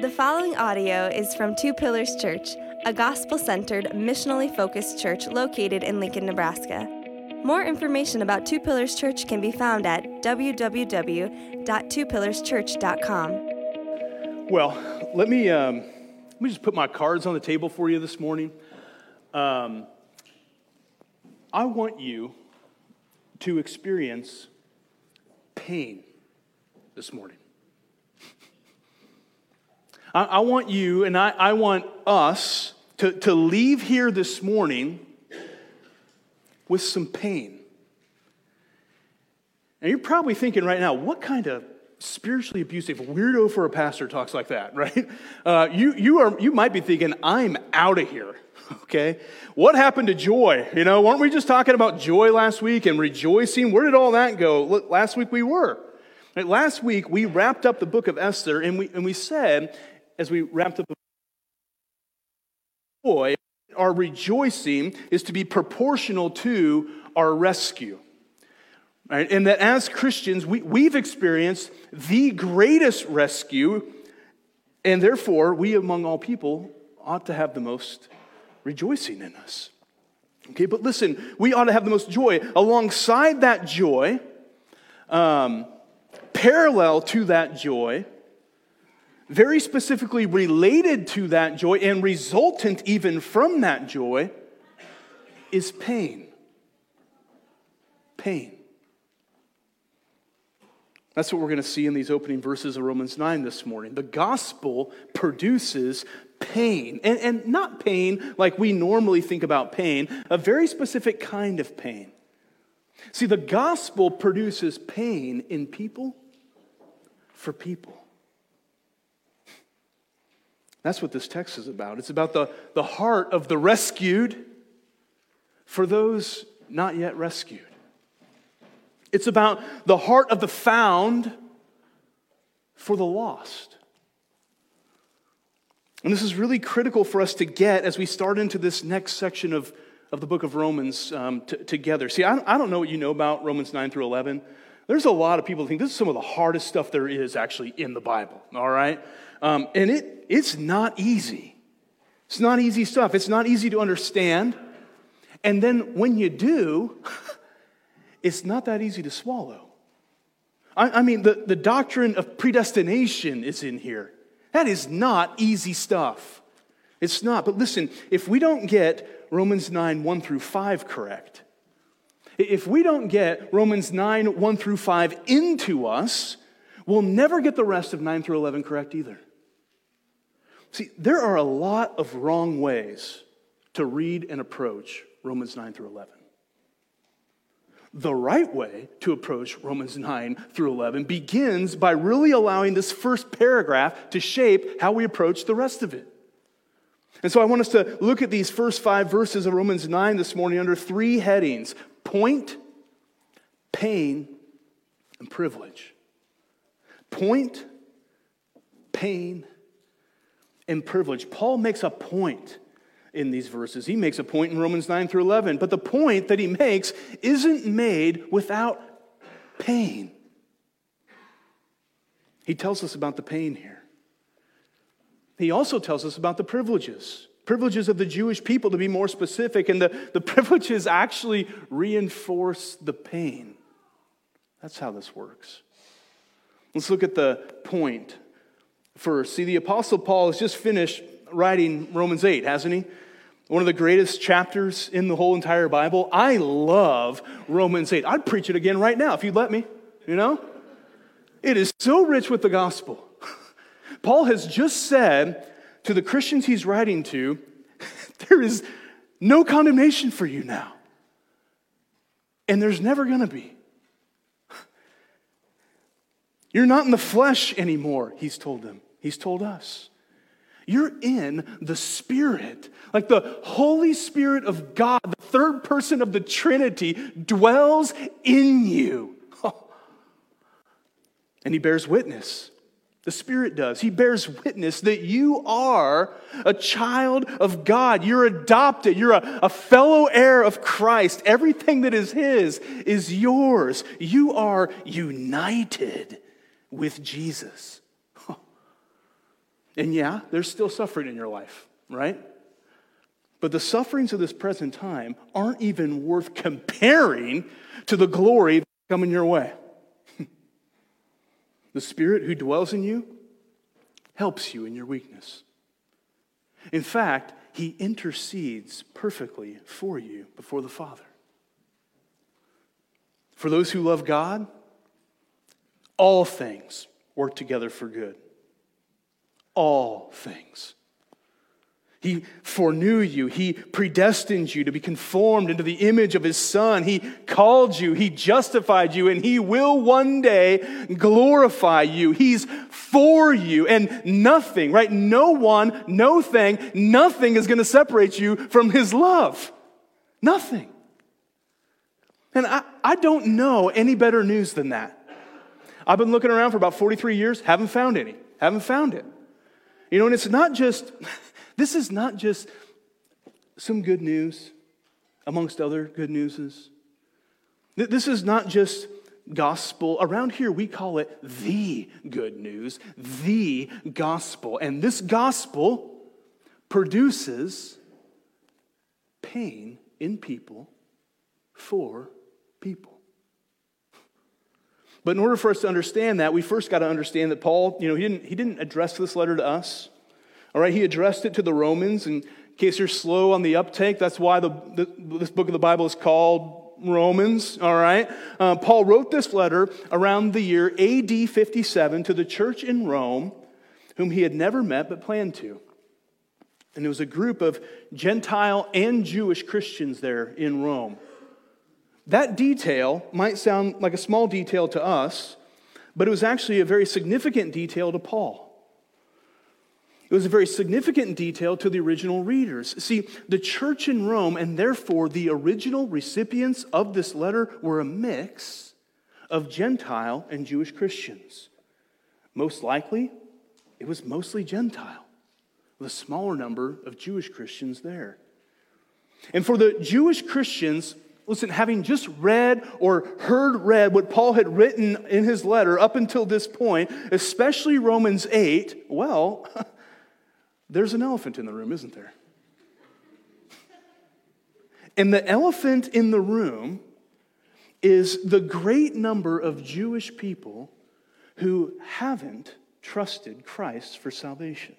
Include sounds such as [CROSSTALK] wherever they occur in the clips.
The following audio is from Two Pillars Church, a gospel centered, missionally focused church located in Lincoln, Nebraska. More information about Two Pillars Church can be found at www.twopillarschurch.com. Well, let me, um, let me just put my cards on the table for you this morning. Um, I want you to experience pain this morning. I, I want you and I, I want us to, to leave here this morning with some pain. And you're probably thinking right now, what kind of spiritually abusive weirdo for a pastor talks like that, [LAUGHS] right? Uh, you, you, are, you might be thinking, I'm out of here, [LAUGHS] okay? What happened to joy? You know, weren't we just talking about joy last week and rejoicing? Where did all that go? Look, last week we were. Last week we wrapped up the book of Esther and we, and we said as we wrapped up the joy, our rejoicing is to be proportional to our rescue. Right? And that as Christians, we, we've experienced the greatest rescue, and therefore, we among all people ought to have the most rejoicing in us. Okay, but listen, we ought to have the most joy. Alongside that joy, um, parallel to that joy, very specifically related to that joy and resultant even from that joy is pain. Pain. That's what we're going to see in these opening verses of Romans 9 this morning. The gospel produces pain, and, and not pain like we normally think about pain, a very specific kind of pain. See, the gospel produces pain in people for people. That's what this text is about. It's about the, the heart of the rescued for those not yet rescued. It's about the heart of the found for the lost. And this is really critical for us to get as we start into this next section of, of the book of Romans um, t- together. See, I, I don't know what you know about Romans 9 through 11. There's a lot of people think this is some of the hardest stuff there is actually in the Bible, all right? Um, and it, it's not easy. It's not easy stuff. It's not easy to understand. And then when you do, [LAUGHS] it's not that easy to swallow. I, I mean, the, the doctrine of predestination is in here. That is not easy stuff. It's not. But listen, if we don't get Romans 9, 1 through 5 correct, if we don't get Romans 9, 1 through 5 into us, we'll never get the rest of 9 through 11 correct either. See, there are a lot of wrong ways to read and approach Romans 9 through 11. The right way to approach Romans 9 through 11 begins by really allowing this first paragraph to shape how we approach the rest of it. And so I want us to look at these first five verses of Romans 9 this morning under three headings point, pain, and privilege. Point, pain, and privilege. Paul makes a point in these verses. He makes a point in Romans 9 through 11, but the point that he makes isn't made without pain. He tells us about the pain here. He also tells us about the privileges, privileges of the Jewish people, to be more specific, and the, the [LAUGHS] privileges actually reinforce the pain. That's how this works. Let's look at the point first. See, the Apostle Paul has just finished writing Romans 8, hasn't he? One of the greatest chapters in the whole entire Bible. I love Romans 8. I'd preach it again right now if you'd let me, you know? It is so rich with the gospel. [LAUGHS] Paul has just said to the Christians he's writing to, [LAUGHS] there is no condemnation for you now. And there's never going to be. [LAUGHS] You're not in the flesh anymore, he's told them. He's told us. You're in the Spirit. Like the Holy Spirit of God, the third person of the Trinity, dwells in you. [LAUGHS] And He bears witness. The Spirit does. He bears witness that you are a child of God. You're adopted. You're a, a fellow heir of Christ. Everything that is His is yours. You are united with Jesus. And yeah, there's still suffering in your life, right? But the sufferings of this present time aren't even worth comparing to the glory that's coming your way. [LAUGHS] the Spirit who dwells in you helps you in your weakness. In fact, He intercedes perfectly for you before the Father. For those who love God, all things work together for good. All things. He foreknew you. He predestined you to be conformed into the image of His Son. He called you. He justified you. And He will one day glorify you. He's for you. And nothing, right? No one, no thing, nothing is going to separate you from His love. Nothing. And I, I don't know any better news than that. I've been looking around for about 43 years, haven't found any. Haven't found it. You know, and it's not just. This is not just some good news amongst other good newses. This is not just gospel. Around here, we call it the good news, the gospel. And this gospel produces pain in people for people. But in order for us to understand that, we first got to understand that Paul, you know, he didn't, he didn't address this letter to us. All right, he addressed it to the Romans. In case you're slow on the uptake, that's why the, the this book of the Bible is called Romans. All right, uh, Paul wrote this letter around the year AD 57 to the church in Rome, whom he had never met but planned to. And it was a group of Gentile and Jewish Christians there in Rome. That detail might sound like a small detail to us, but it was actually a very significant detail to Paul. It was a very significant detail to the original readers. See, the church in Rome, and therefore the original recipients of this letter, were a mix of Gentile and Jewish Christians. Most likely, it was mostly Gentile, with a smaller number of Jewish Christians there. And for the Jewish Christians, listen, having just read or heard read what Paul had written in his letter up until this point, especially Romans 8, well, [LAUGHS] There's an elephant in the room, isn't there? And the elephant in the room is the great number of Jewish people who haven't trusted Christ for salvation,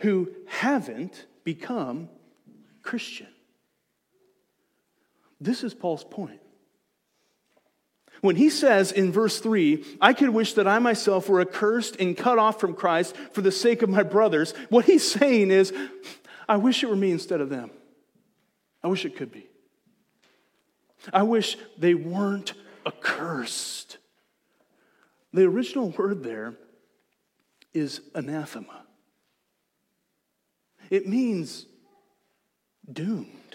who haven't become Christian. This is Paul's point. When he says in verse 3, I could wish that I myself were accursed and cut off from Christ for the sake of my brothers, what he's saying is, I wish it were me instead of them. I wish it could be. I wish they weren't accursed. The original word there is anathema, it means doomed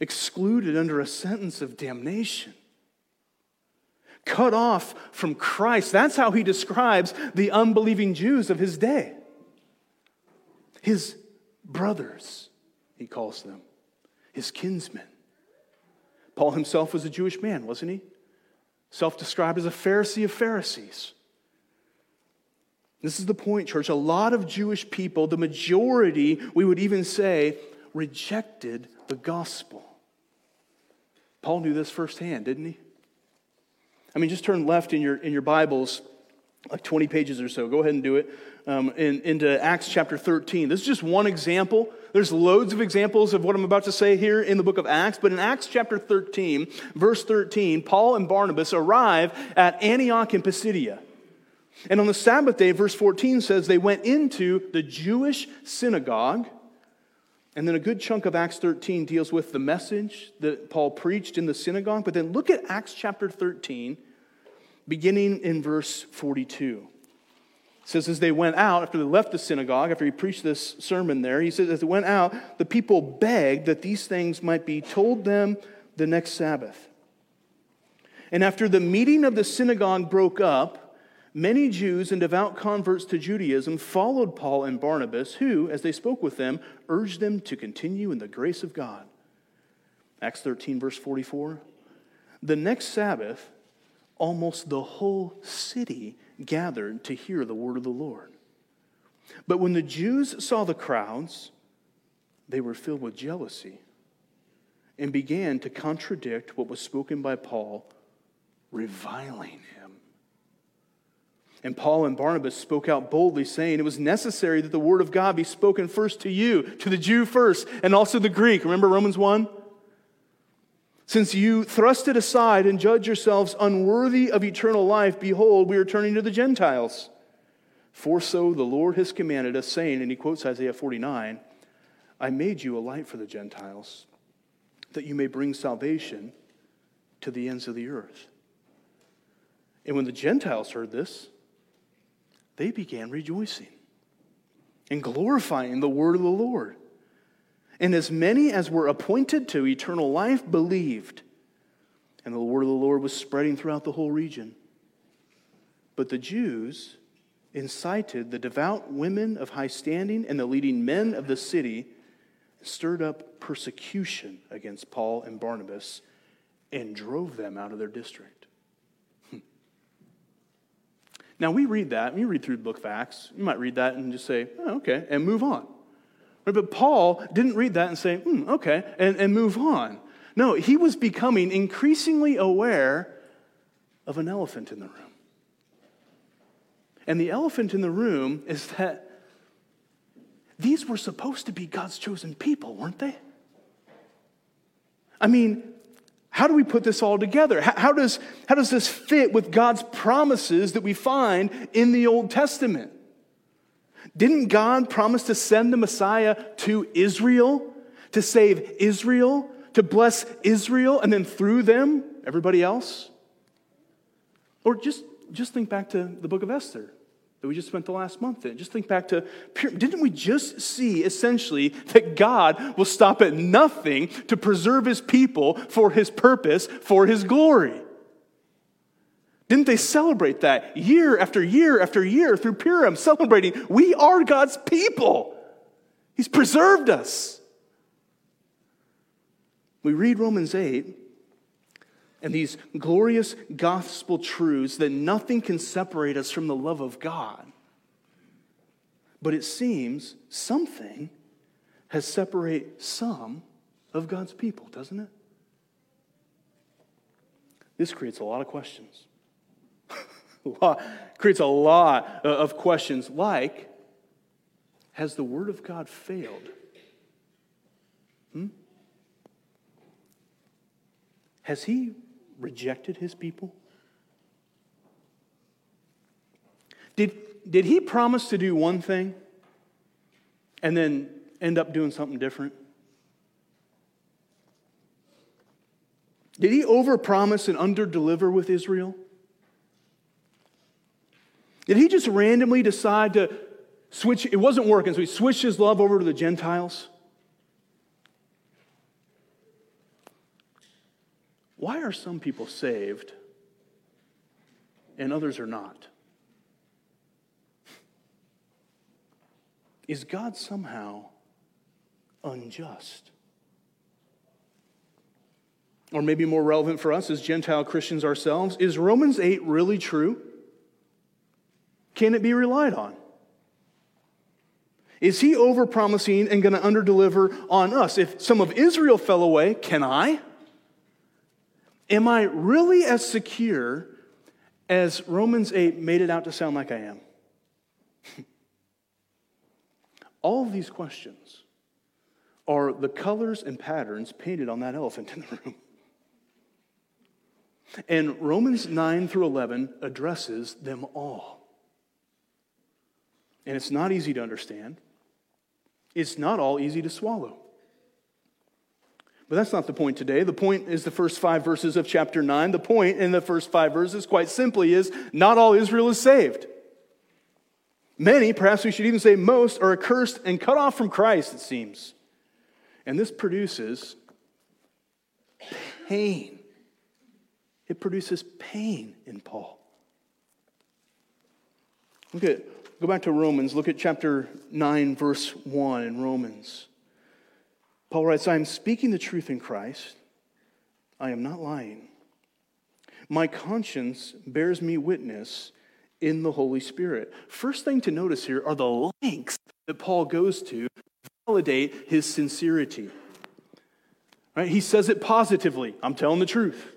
excluded under a sentence of damnation. Cut off from Christ. That's how he describes the unbelieving Jews of his day. His brothers, he calls them, his kinsmen. Paul himself was a Jewish man, wasn't he? Self described as a Pharisee of Pharisees. This is the point, church. A lot of Jewish people, the majority, we would even say, rejected the gospel. Paul knew this firsthand, didn't he? I mean, just turn left in your, in your Bibles, like 20 pages or so. Go ahead and do it um, in, into Acts chapter 13. This is just one example. There's loads of examples of what I'm about to say here in the book of Acts, but in Acts chapter 13, verse 13, Paul and Barnabas arrive at Antioch in Pisidia. And on the Sabbath day, verse 14 says, they went into the Jewish synagogue and then a good chunk of Acts 13 deals with the message that Paul preached in the synagogue. But then look at Acts chapter 13, beginning in verse 42. It says, as they went out, after they left the synagogue, after he preached this sermon there, he says, as they went out, the people begged that these things might be told them the next Sabbath. And after the meeting of the synagogue broke up, Many Jews and devout converts to Judaism followed Paul and Barnabas, who, as they spoke with them, urged them to continue in the grace of God. Acts 13, verse 44. The next Sabbath, almost the whole city gathered to hear the word of the Lord. But when the Jews saw the crowds, they were filled with jealousy and began to contradict what was spoken by Paul, reviling him. And Paul and Barnabas spoke out boldly, saying, It was necessary that the word of God be spoken first to you, to the Jew first, and also the Greek. Remember Romans 1? Since you thrust it aside and judge yourselves unworthy of eternal life, behold, we are turning to the Gentiles. For so the Lord has commanded us, saying, and he quotes Isaiah 49 I made you a light for the Gentiles, that you may bring salvation to the ends of the earth. And when the Gentiles heard this, they began rejoicing and glorifying the word of the Lord. And as many as were appointed to eternal life believed. And the word of the Lord was spreading throughout the whole region. But the Jews incited the devout women of high standing and the leading men of the city, stirred up persecution against Paul and Barnabas, and drove them out of their district. Hmm. Now, we read that, and you read through the book of Acts, you might read that and just say, oh, okay, and move on. But Paul didn't read that and say, hmm, okay, and, and move on. No, he was becoming increasingly aware of an elephant in the room. And the elephant in the room is that these were supposed to be God's chosen people, weren't they? I mean, how do we put this all together? How, how, does, how does this fit with God's promises that we find in the Old Testament? Didn't God promise to send the Messiah to Israel, to save Israel, to bless Israel, and then through them, everybody else? Or just, just think back to the book of Esther that we just spent the last month in. Just think back to, didn't we just see essentially that God will stop at nothing to preserve his people for his purpose, for his glory? Didn't they celebrate that year after year after year through Purim, celebrating we are God's people? He's preserved us. We read Romans 8 and these glorious gospel truths that nothing can separate us from the love of God. But it seems something has separated some of God's people, doesn't it? This creates a lot of questions [LAUGHS] a lot, creates a lot of questions like Has the Word of God failed? Hmm? Has He rejected His people? Did, did He promise to do one thing and then end up doing something different? Did he overpromise and underdeliver with Israel? Did he just randomly decide to switch? It wasn't working, so he switched his love over to the Gentiles. Why are some people saved and others are not? Is God somehow unjust? Or maybe more relevant for us as Gentile Christians ourselves, is Romans 8 really true? Can it be relied on? Is he overpromising and going to underdeliver on us? If some of Israel fell away, can I? Am I really as secure as Romans 8 made it out to sound like I am? [LAUGHS] All of these questions are the colors and patterns painted on that elephant in the room. [LAUGHS] And Romans 9 through 11 addresses them all and it's not easy to understand. It's not all easy to swallow. But that's not the point today. The point is the first five verses of chapter 9. The point in the first five verses, quite simply, is not all Israel is saved. Many, perhaps we should even say most, are accursed and cut off from Christ, it seems. And this produces pain. It produces pain in Paul. Look at Go back to Romans. Look at chapter 9, verse 1 in Romans. Paul writes, I am speaking the truth in Christ. I am not lying. My conscience bears me witness in the Holy Spirit. First thing to notice here are the lengths that Paul goes to validate his sincerity. Right? He says it positively I'm telling the truth.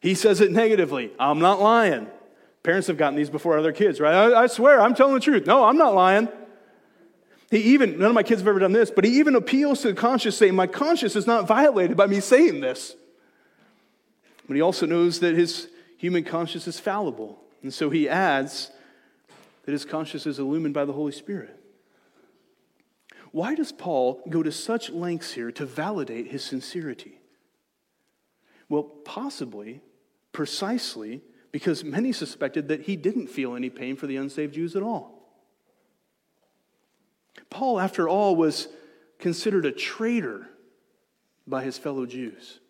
He says it negatively I'm not lying. Parents have gotten these before other kids, right? I, I swear, I'm telling the truth. No, I'm not lying. He even, none of my kids have ever done this, but he even appeals to the conscience, saying, My conscience is not violated by me saying this. But he also knows that his human conscience is fallible. And so he adds that his conscience is illumined by the Holy Spirit. Why does Paul go to such lengths here to validate his sincerity? Well, possibly, precisely, because many suspected that he didn't feel any pain for the unsaved Jews at all. Paul, after all, was considered a traitor by his fellow Jews.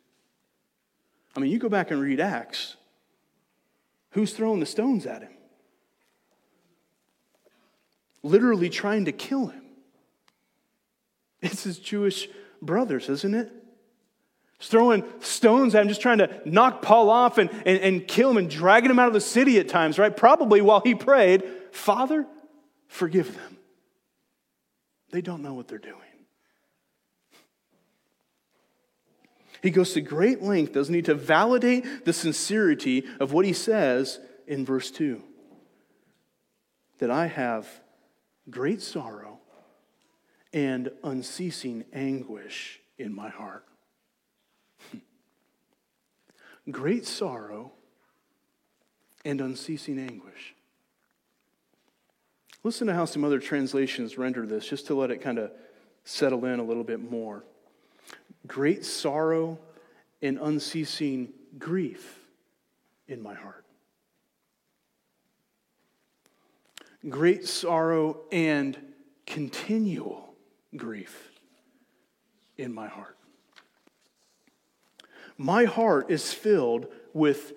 I mean, you go back and read Acts. Who's throwing the stones at him? Literally trying to kill him. It's his Jewish brothers, isn't it? Just throwing stones at him, just trying to knock Paul off and, and, and kill him and dragging him out of the city at times, right? Probably while he prayed, Father, forgive them. They don't know what they're doing. He goes to great length, doesn't he, to validate the sincerity of what he says in verse 2 that I have great sorrow and unceasing anguish in my heart. [LAUGHS] great sorrow and unceasing anguish. Listen to how some other translations render this, just to let it kind of settle in a little bit more. Great sorrow and unceasing grief in my heart. Great sorrow and continual grief in my heart. My heart is filled with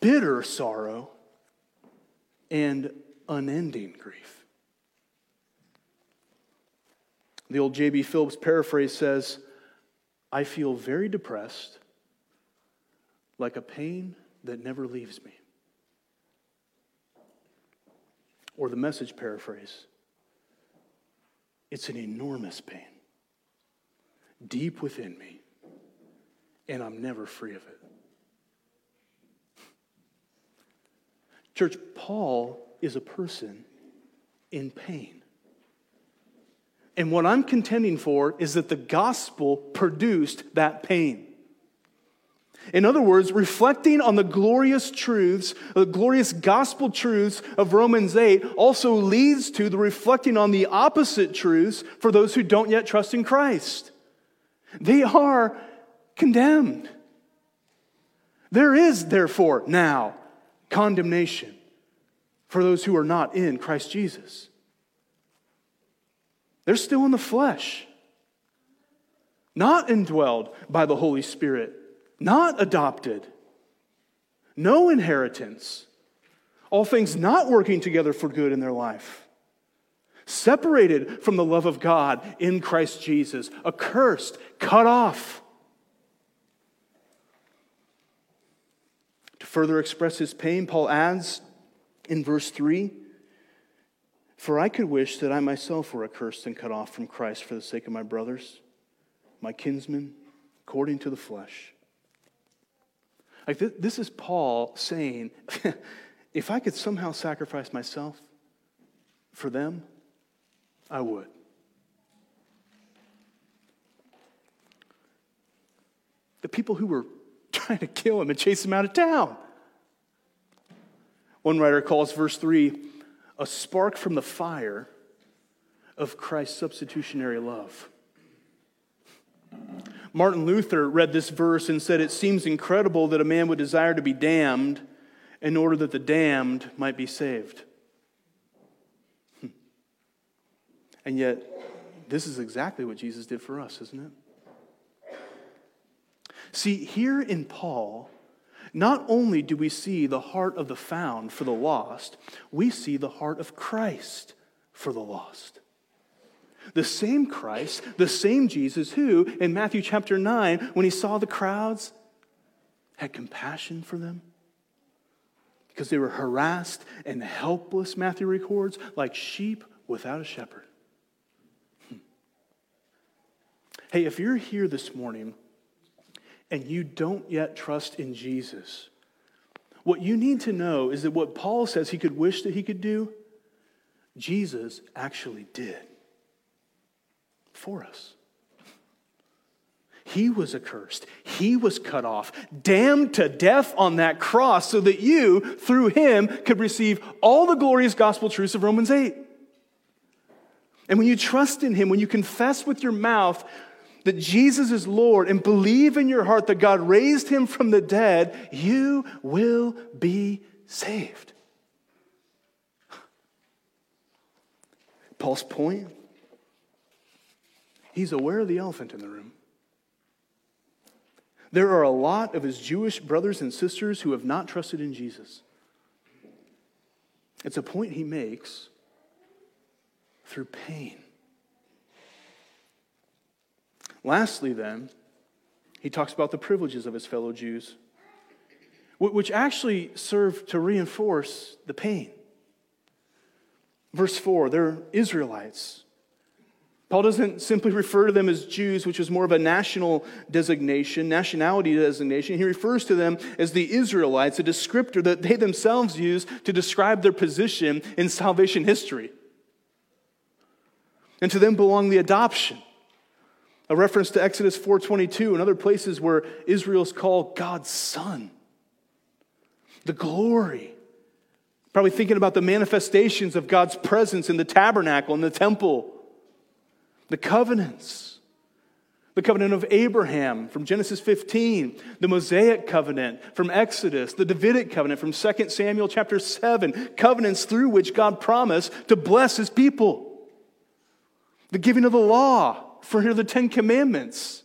bitter sorrow and unending grief. The old J.B. Phillips paraphrase says, I feel very depressed, like a pain that never leaves me. Or the message paraphrase, it's an enormous pain, deep within me, and I'm never free of it. Church, Paul is a person in pain. And what I'm contending for is that the gospel produced that pain. In other words, reflecting on the glorious truths, the glorious gospel truths of Romans 8 also leads to the reflecting on the opposite truths for those who don't yet trust in Christ. They are condemned. There is, therefore, now condemnation for those who are not in Christ Jesus. They're still in the flesh, not indwelled by the Holy Spirit, not adopted, no inheritance, all things not working together for good in their life, separated from the love of God in Christ Jesus, accursed, cut off. To further express his pain, Paul adds in verse 3 for I could wish that I myself were accursed and cut off from Christ for the sake of my brothers, my kinsmen, according to the flesh. Like this, this is Paul saying, [LAUGHS] if I could somehow sacrifice myself for them, I would. The people who were [LAUGHS] trying to kill him and chase him out of town. One writer calls verse 3 a spark from the fire of Christ's substitutionary love. Martin Luther read this verse and said, It seems incredible that a man would desire to be damned in order that the damned might be saved. Hmm. And yet, this is exactly what Jesus did for us, isn't it? See, here in Paul, not only do we see the heart of the found for the lost, we see the heart of Christ for the lost. The same Christ, the same Jesus who, in Matthew chapter 9, when he saw the crowds, had compassion for them because they were harassed and helpless, Matthew records, like sheep without a shepherd. Hmm. Hey, if you're here this morning and you don't yet trust in Jesus, what you need to know is that what Paul says he could wish that he could do, Jesus actually did for us. He was accursed. He was cut off, damned to death on that cross, so that you, through him, could receive all the glorious gospel truths of Romans 8. And when you trust in him, when you confess with your mouth that Jesus is Lord and believe in your heart that God raised him from the dead, you will be saved. Paul's point he's aware of the elephant in the room. There are a lot of his Jewish brothers and sisters who have not trusted in Jesus. It's a point he makes through pain. Lastly, then, he talks about the privileges of his fellow Jews, which actually serve to reinforce the pain. Verse 4 they're Israelites. Paul doesn't simply refer to them as Jews, which is more of a national designation, nationality designation. He refers to them as the Israelites, a descriptor that they themselves use to describe their position in salvation history. And to them belong the adoption, a reference to Exodus 4:22 and other places where Israel's called God's son. The glory. Probably thinking about the manifestations of God's presence in the tabernacle and the temple the covenants. The covenant of Abraham from Genesis 15, the Mosaic covenant from Exodus, the Davidic covenant from 2 Samuel chapter 7, covenants through which God promised to bless his people. The giving of the law for here the Ten Commandments.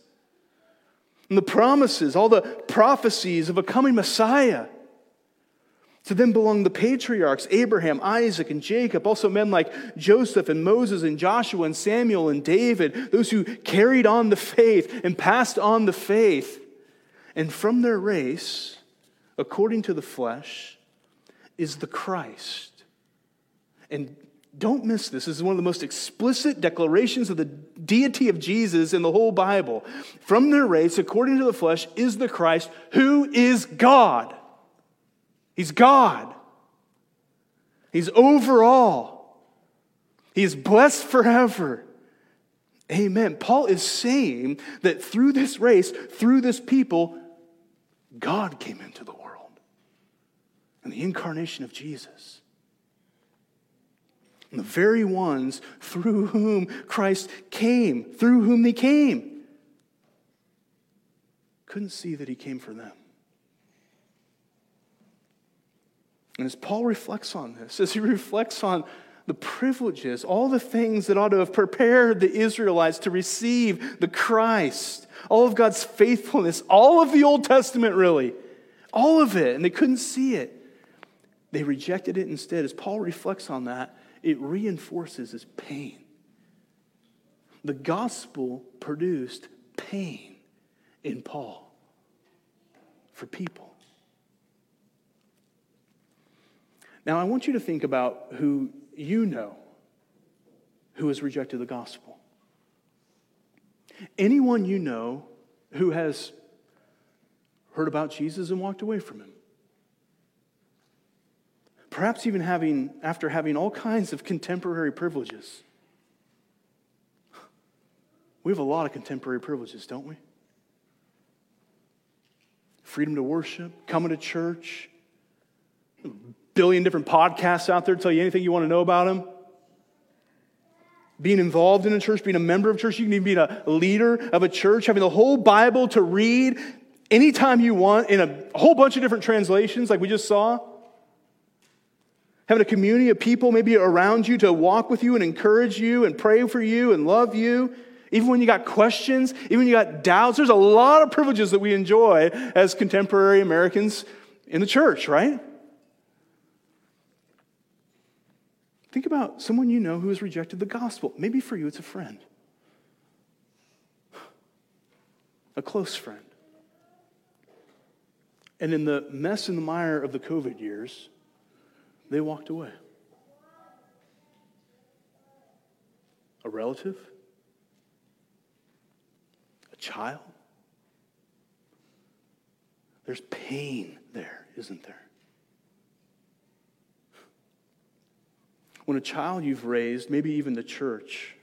And the promises, all the prophecies of a coming Messiah. To them belong the patriarchs Abraham, Isaac, and Jacob, also men like Joseph and Moses and Joshua and Samuel and David, those who carried on the faith and passed on the faith. And from their race, according to the flesh, is the Christ. And don't miss this. This is one of the most explicit declarations of the deity of Jesus in the whole Bible. From their race, according to the flesh, is the Christ, who is God. He's God. He's over all. He is blessed forever. Amen. Paul is saying that through this race, through this people, God came into the world. And the incarnation of Jesus. The very ones through whom Christ came, through whom they came, couldn't see that he came for them. And as Paul reflects on this, as he reflects on the privileges, all the things that ought to have prepared the Israelites to receive the Christ, all of God's faithfulness, all of the Old Testament, really, all of it, and they couldn't see it. They rejected it instead. As Paul reflects on that, it reinforces his pain. The gospel produced pain in Paul for people. Now, I want you to think about who you know who has rejected the gospel. Anyone you know who has heard about Jesus and walked away from him. Perhaps even having, after having all kinds of contemporary privileges. We have a lot of contemporary privileges, don't we? Freedom to worship, coming to church, billion different podcasts out there tell you anything you want to know about them. Being involved in a church, being a member of church, you can even be a leader of a church, having the whole Bible to read anytime you want in a whole bunch of different translations, like we just saw. Having a community of people maybe around you to walk with you and encourage you and pray for you and love you. Even when you got questions, even when you got doubts, there's a lot of privileges that we enjoy as contemporary Americans in the church, right? Think about someone you know who has rejected the gospel. Maybe for you, it's a friend, a close friend. And in the mess and the mire of the COVID years, they walked away. A relative? A child? There's pain there, isn't there? When a child you've raised, maybe even the church,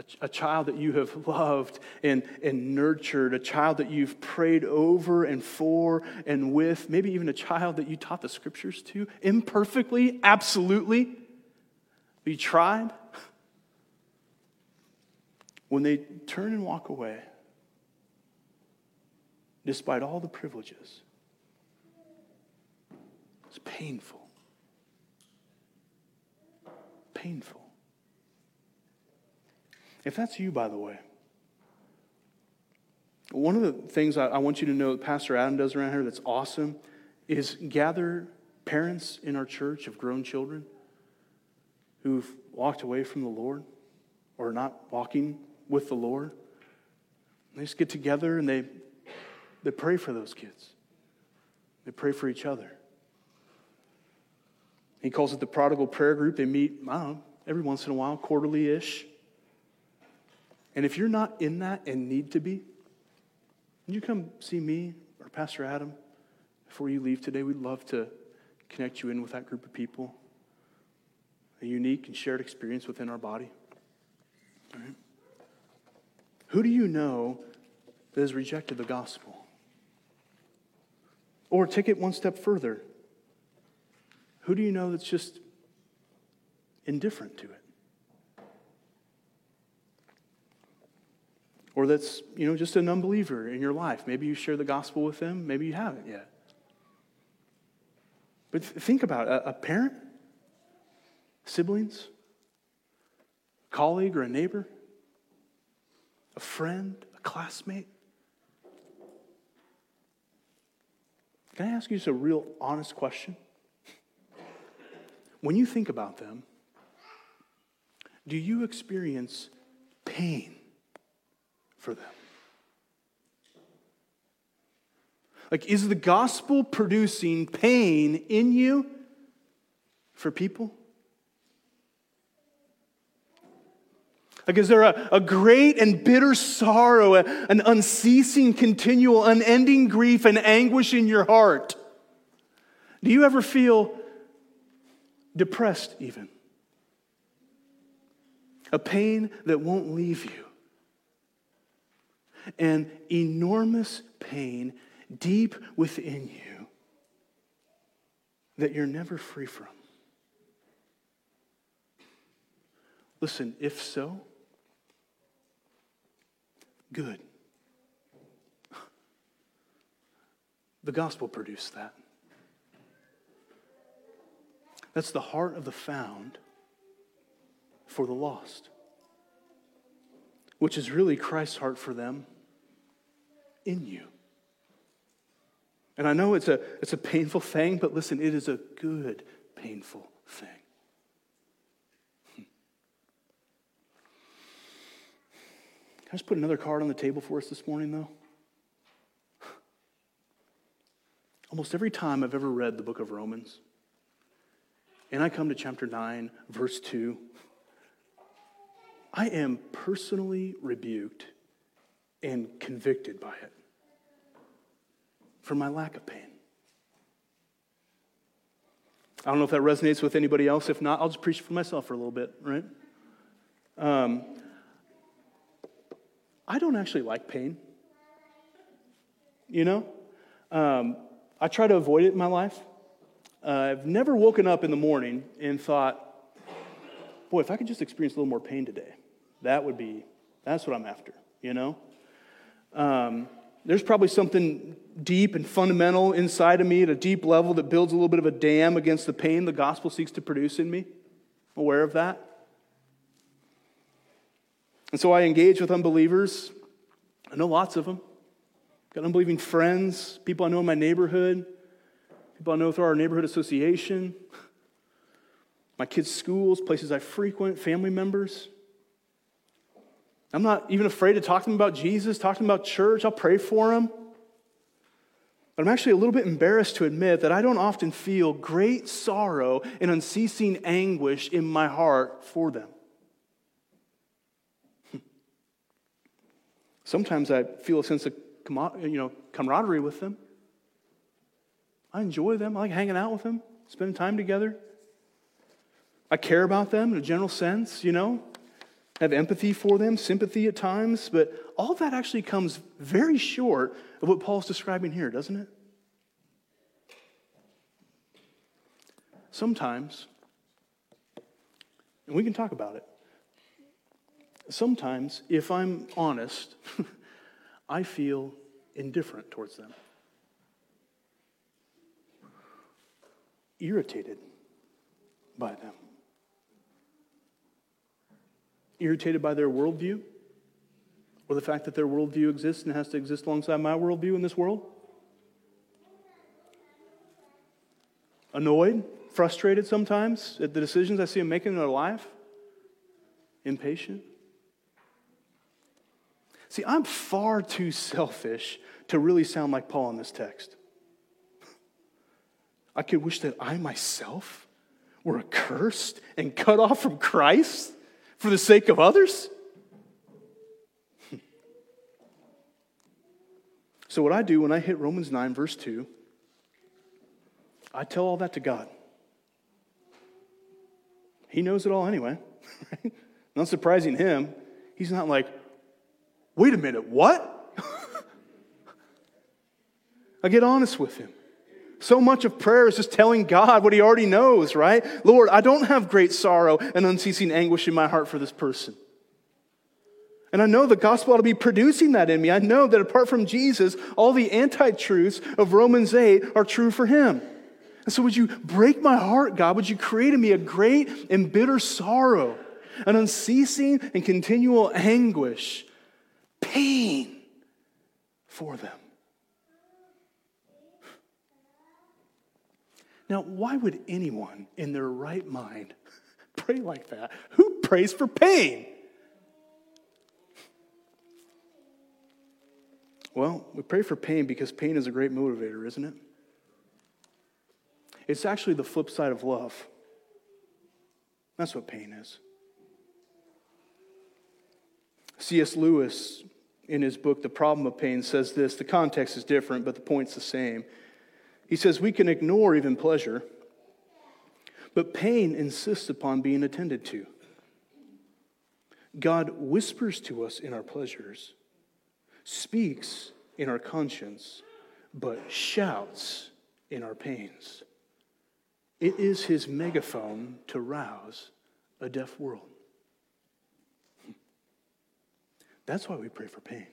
a, a, child that you have loved and, and nurtured, a child that you've prayed over and for and with, maybe even a child that you taught the scriptures to, imperfectly, absolutely, but you tried. When they turn and walk away, despite all the privileges, it's painful painful. If that's you, by the way, one of the things I, I want you to know that Pastor Adam does around here that's awesome is gather parents in our church of grown children who've walked away from the Lord or not walking with the Lord. They just get together and they, they pray for those kids. They pray for each other. He calls it the prodigal prayer group. They meet, I don't know, every once in a while, quarterly ish. And if you're not in that and need to be, you come see me or Pastor Adam before you leave today. We'd love to connect you in with that group of people. A unique and shared experience within our body. Who do you know that has rejected the gospel? Or take it one step further. Who do you know that's just indifferent to it? Or that's, you know, just an unbeliever in your life. Maybe you share the gospel with them, maybe you haven't yet. But think about it. a, a parent, siblings, a colleague or a neighbor, a friend, a classmate. Can I ask you just a real honest question? When you think about them, do you experience pain for them? Like, is the gospel producing pain in you for people? Like, is there a, a great and bitter sorrow, a, an unceasing, continual, unending grief and anguish in your heart? Do you ever feel depressed, even. A pain that won't leave you. An enormous pain deep within you that you're never free from. Listen, if so, good. [LAUGHS] The gospel produced that. That's the heart of the found for the lost, which is really Christ's heart for them in you. And I know it's a, it's a painful thing, but listen, it is a good, painful thing. Hmm. Can I just put another card on the table for us this morning, though? [SIGHS] Almost every time I've ever read the book of Romans, and I come to chapter 9, verse 2, I am personally rebuked and convicted by it for my lack of pain. I don't know if that resonates with anybody else. If not, I'll just preach for myself for a little bit, right? Um, I don't actually like pain. You know? Um, I try to avoid it in my life. Uh, I've never woken up in the morning and thought, boy, if I could just experience a little more pain today, that would be, that's what I'm after, you know? Um, there's probably something deep and fundamental inside of me at a deep level that builds a little bit of a dam against the pain the gospel seeks to produce in me. I'm aware of that. And so I engage with unbelievers. I know lots of them. Got unbelieving friends, people I know in my neighborhood people I know through our neighborhood association, [LAUGHS] my kids' schools, places I frequent, family members. I'm not even afraid to talk to them about Jesus, talk to them about church. I'll pray for them. But I'm actually a little bit embarrassed to admit that I don't often feel great sorrow and unceasing anguish in my heart for them. [LAUGHS] Sometimes I feel a sense of you know, camaraderie with them. I enjoy them. I like hanging out with them, spending time together. I care about them in a general sense, you know, have empathy for them, sympathy at times, but all that actually comes very short of what Paul's describing here, doesn't it? Sometimes, and we can talk about it, sometimes, if I'm honest, [LAUGHS] I feel indifferent towards them, irritated by them, irritated by their worldview, or the fact that their worldview exists and has to exist alongside my worldview in this world. Annoyed, frustrated sometimes at the decisions I see them making in their life, impatient. See, I'm far too selfish to really sound like Paul in this text. I could wish that I myself were accursed and cut off from Christ for the sake of others. [LAUGHS] so, what I do when I hit Romans 9, verse 2, I tell all that to God. He knows it all anyway. [LAUGHS] Right? Not surprising him. He's not like, wait a minute, what? [LAUGHS] I get honest with him. So much of prayer is just telling God what he already knows, right? Lord, I don't have great sorrow and unceasing anguish in my heart for this person. And I know the gospel ought to be producing that in me. I know that apart from Jesus, all the anti truths of Romans 8 are true for him. And so, would you break my heart, God? Would you create in me a great and bitter sorrow, an unceasing and continual anguish pain for them. Now, why would anyone in their right mind [LAUGHS] pray like that? Who prays for pain? Well, we pray for pain because pain is a great motivator, isn't it? It's actually the flip side of love. That's what pain is. C.S. Lewis, in his book, The Problem of Pain, says this. The context is different, but the point's the same. He says, We can ignore even pleasure, but pain insists upon being attended to. God whispers to us in our pleasures, speaks in our conscience, but shouts in our pains. It is his megaphone to rouse a deaf world. That's why we pray for pain.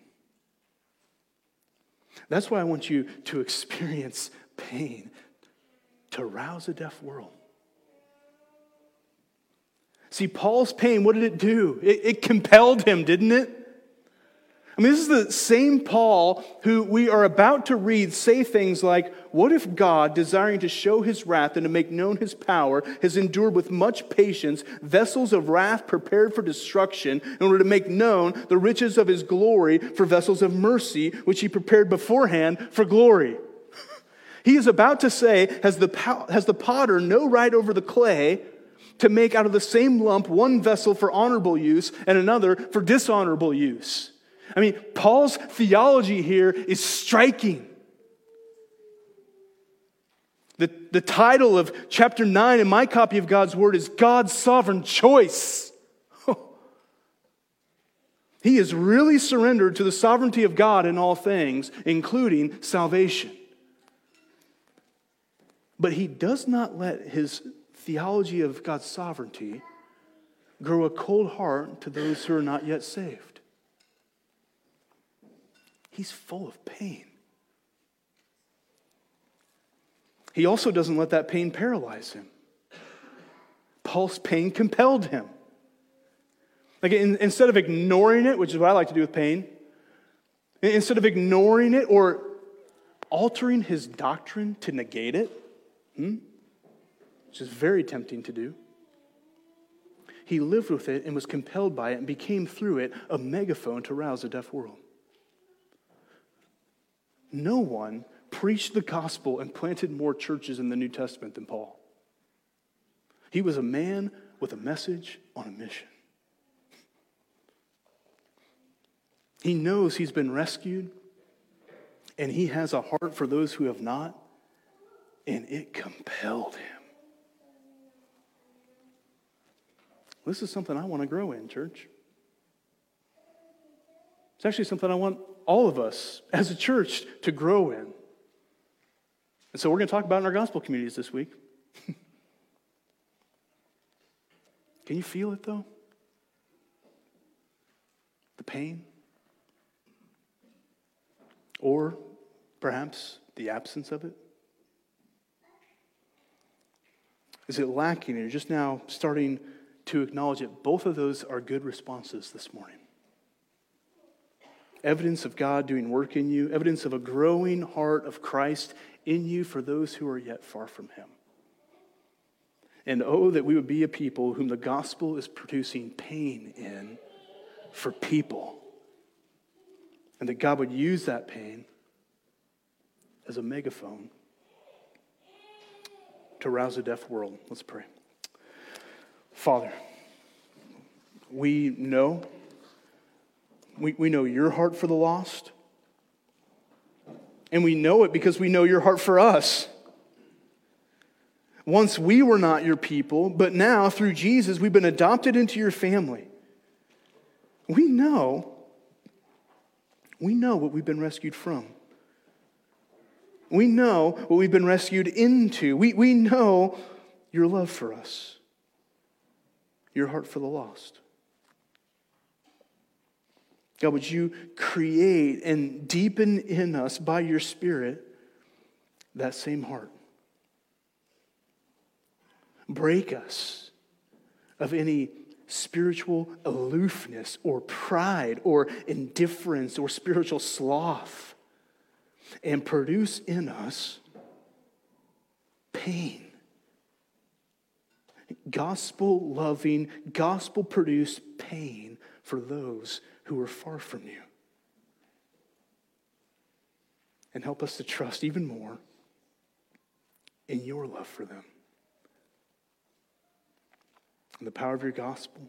That's why I want you to experience pain to rouse a deaf world. See, Paul's pain, what did it do? It, it compelled him, didn't it? I mean, this is the same Paul who we are about to read say things like, What if God, desiring to show his wrath and to make known his power, has endured with much patience vessels of wrath prepared for destruction in order to make known the riches of his glory for vessels of mercy, which he prepared beforehand for glory? He is about to say, Has the, has the potter no right over the clay? To make out of the same lump one vessel for honorable use and another for dishonorable use. I mean, Paul's theology here is striking. The, the title of chapter 9 in my copy of God's Word is God's Sovereign Choice. [LAUGHS] he is really surrendered to the sovereignty of God in all things, including salvation. But he does not let his theology of God's sovereignty grow a cold heart to those who are not yet saved. He's full of pain. He also doesn't let that pain paralyze him. Paul's pain compelled him. Like in, instead of ignoring it, which is what I like to do with pain, instead of ignoring it or altering his doctrine to negate it, hmm, which is very tempting to do, he lived with it and was compelled by it and became through it a megaphone to rouse a deaf world. No one preached the gospel and planted more churches in the New Testament than Paul. He was a man with a message on a mission. He knows he's been rescued, and he has a heart for those who have not, and it compelled him. This is something I want to grow in, church. It's actually something I want all of us as a church to grow in. And so we're going to talk about in our gospel communities this week. [LAUGHS] Can you feel it though? The pain? Or perhaps the absence of it? Is it lacking and you're just now starting to acknowledge it? Both of those are good responses this morning. Evidence of God doing work in you, evidence of a growing heart of Christ in you for those who are yet far from Him. And oh, that we would be a people whom the gospel is producing pain in for people. And that God would use that pain as a megaphone to rouse a deaf world. Let's pray. Father, we know, we, we know your heart for the lost. And we know it because we know your heart for us. Once we were not your people, but now through Jesus, we've been adopted into your family. We know, we know what we've been rescued from. We know what we've been rescued into. We, we know your love for us, your heart for the lost. God, would you create and deepen in us by your Spirit that same heart? break us of any spiritual aloofness or pride or indifference or spiritual sloth and produce in us pain. Gospel loving, gospel produced pain for those who are far from you. And help us to trust even more in your love for them and the power of your gospel,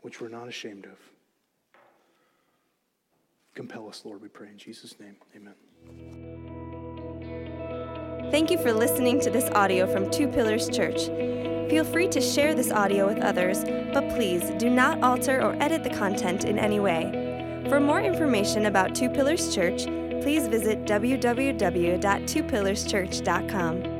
which we're not ashamed of. Compel us, Lord, we pray in Jesus' name. Amen. Thank you for listening to this audio from Two Pillars Church. Feel free to share this audio with others, but please do not alter or edit the content in any way. For more information about Two Pillars Church, please visit www.twopillarschurch.com.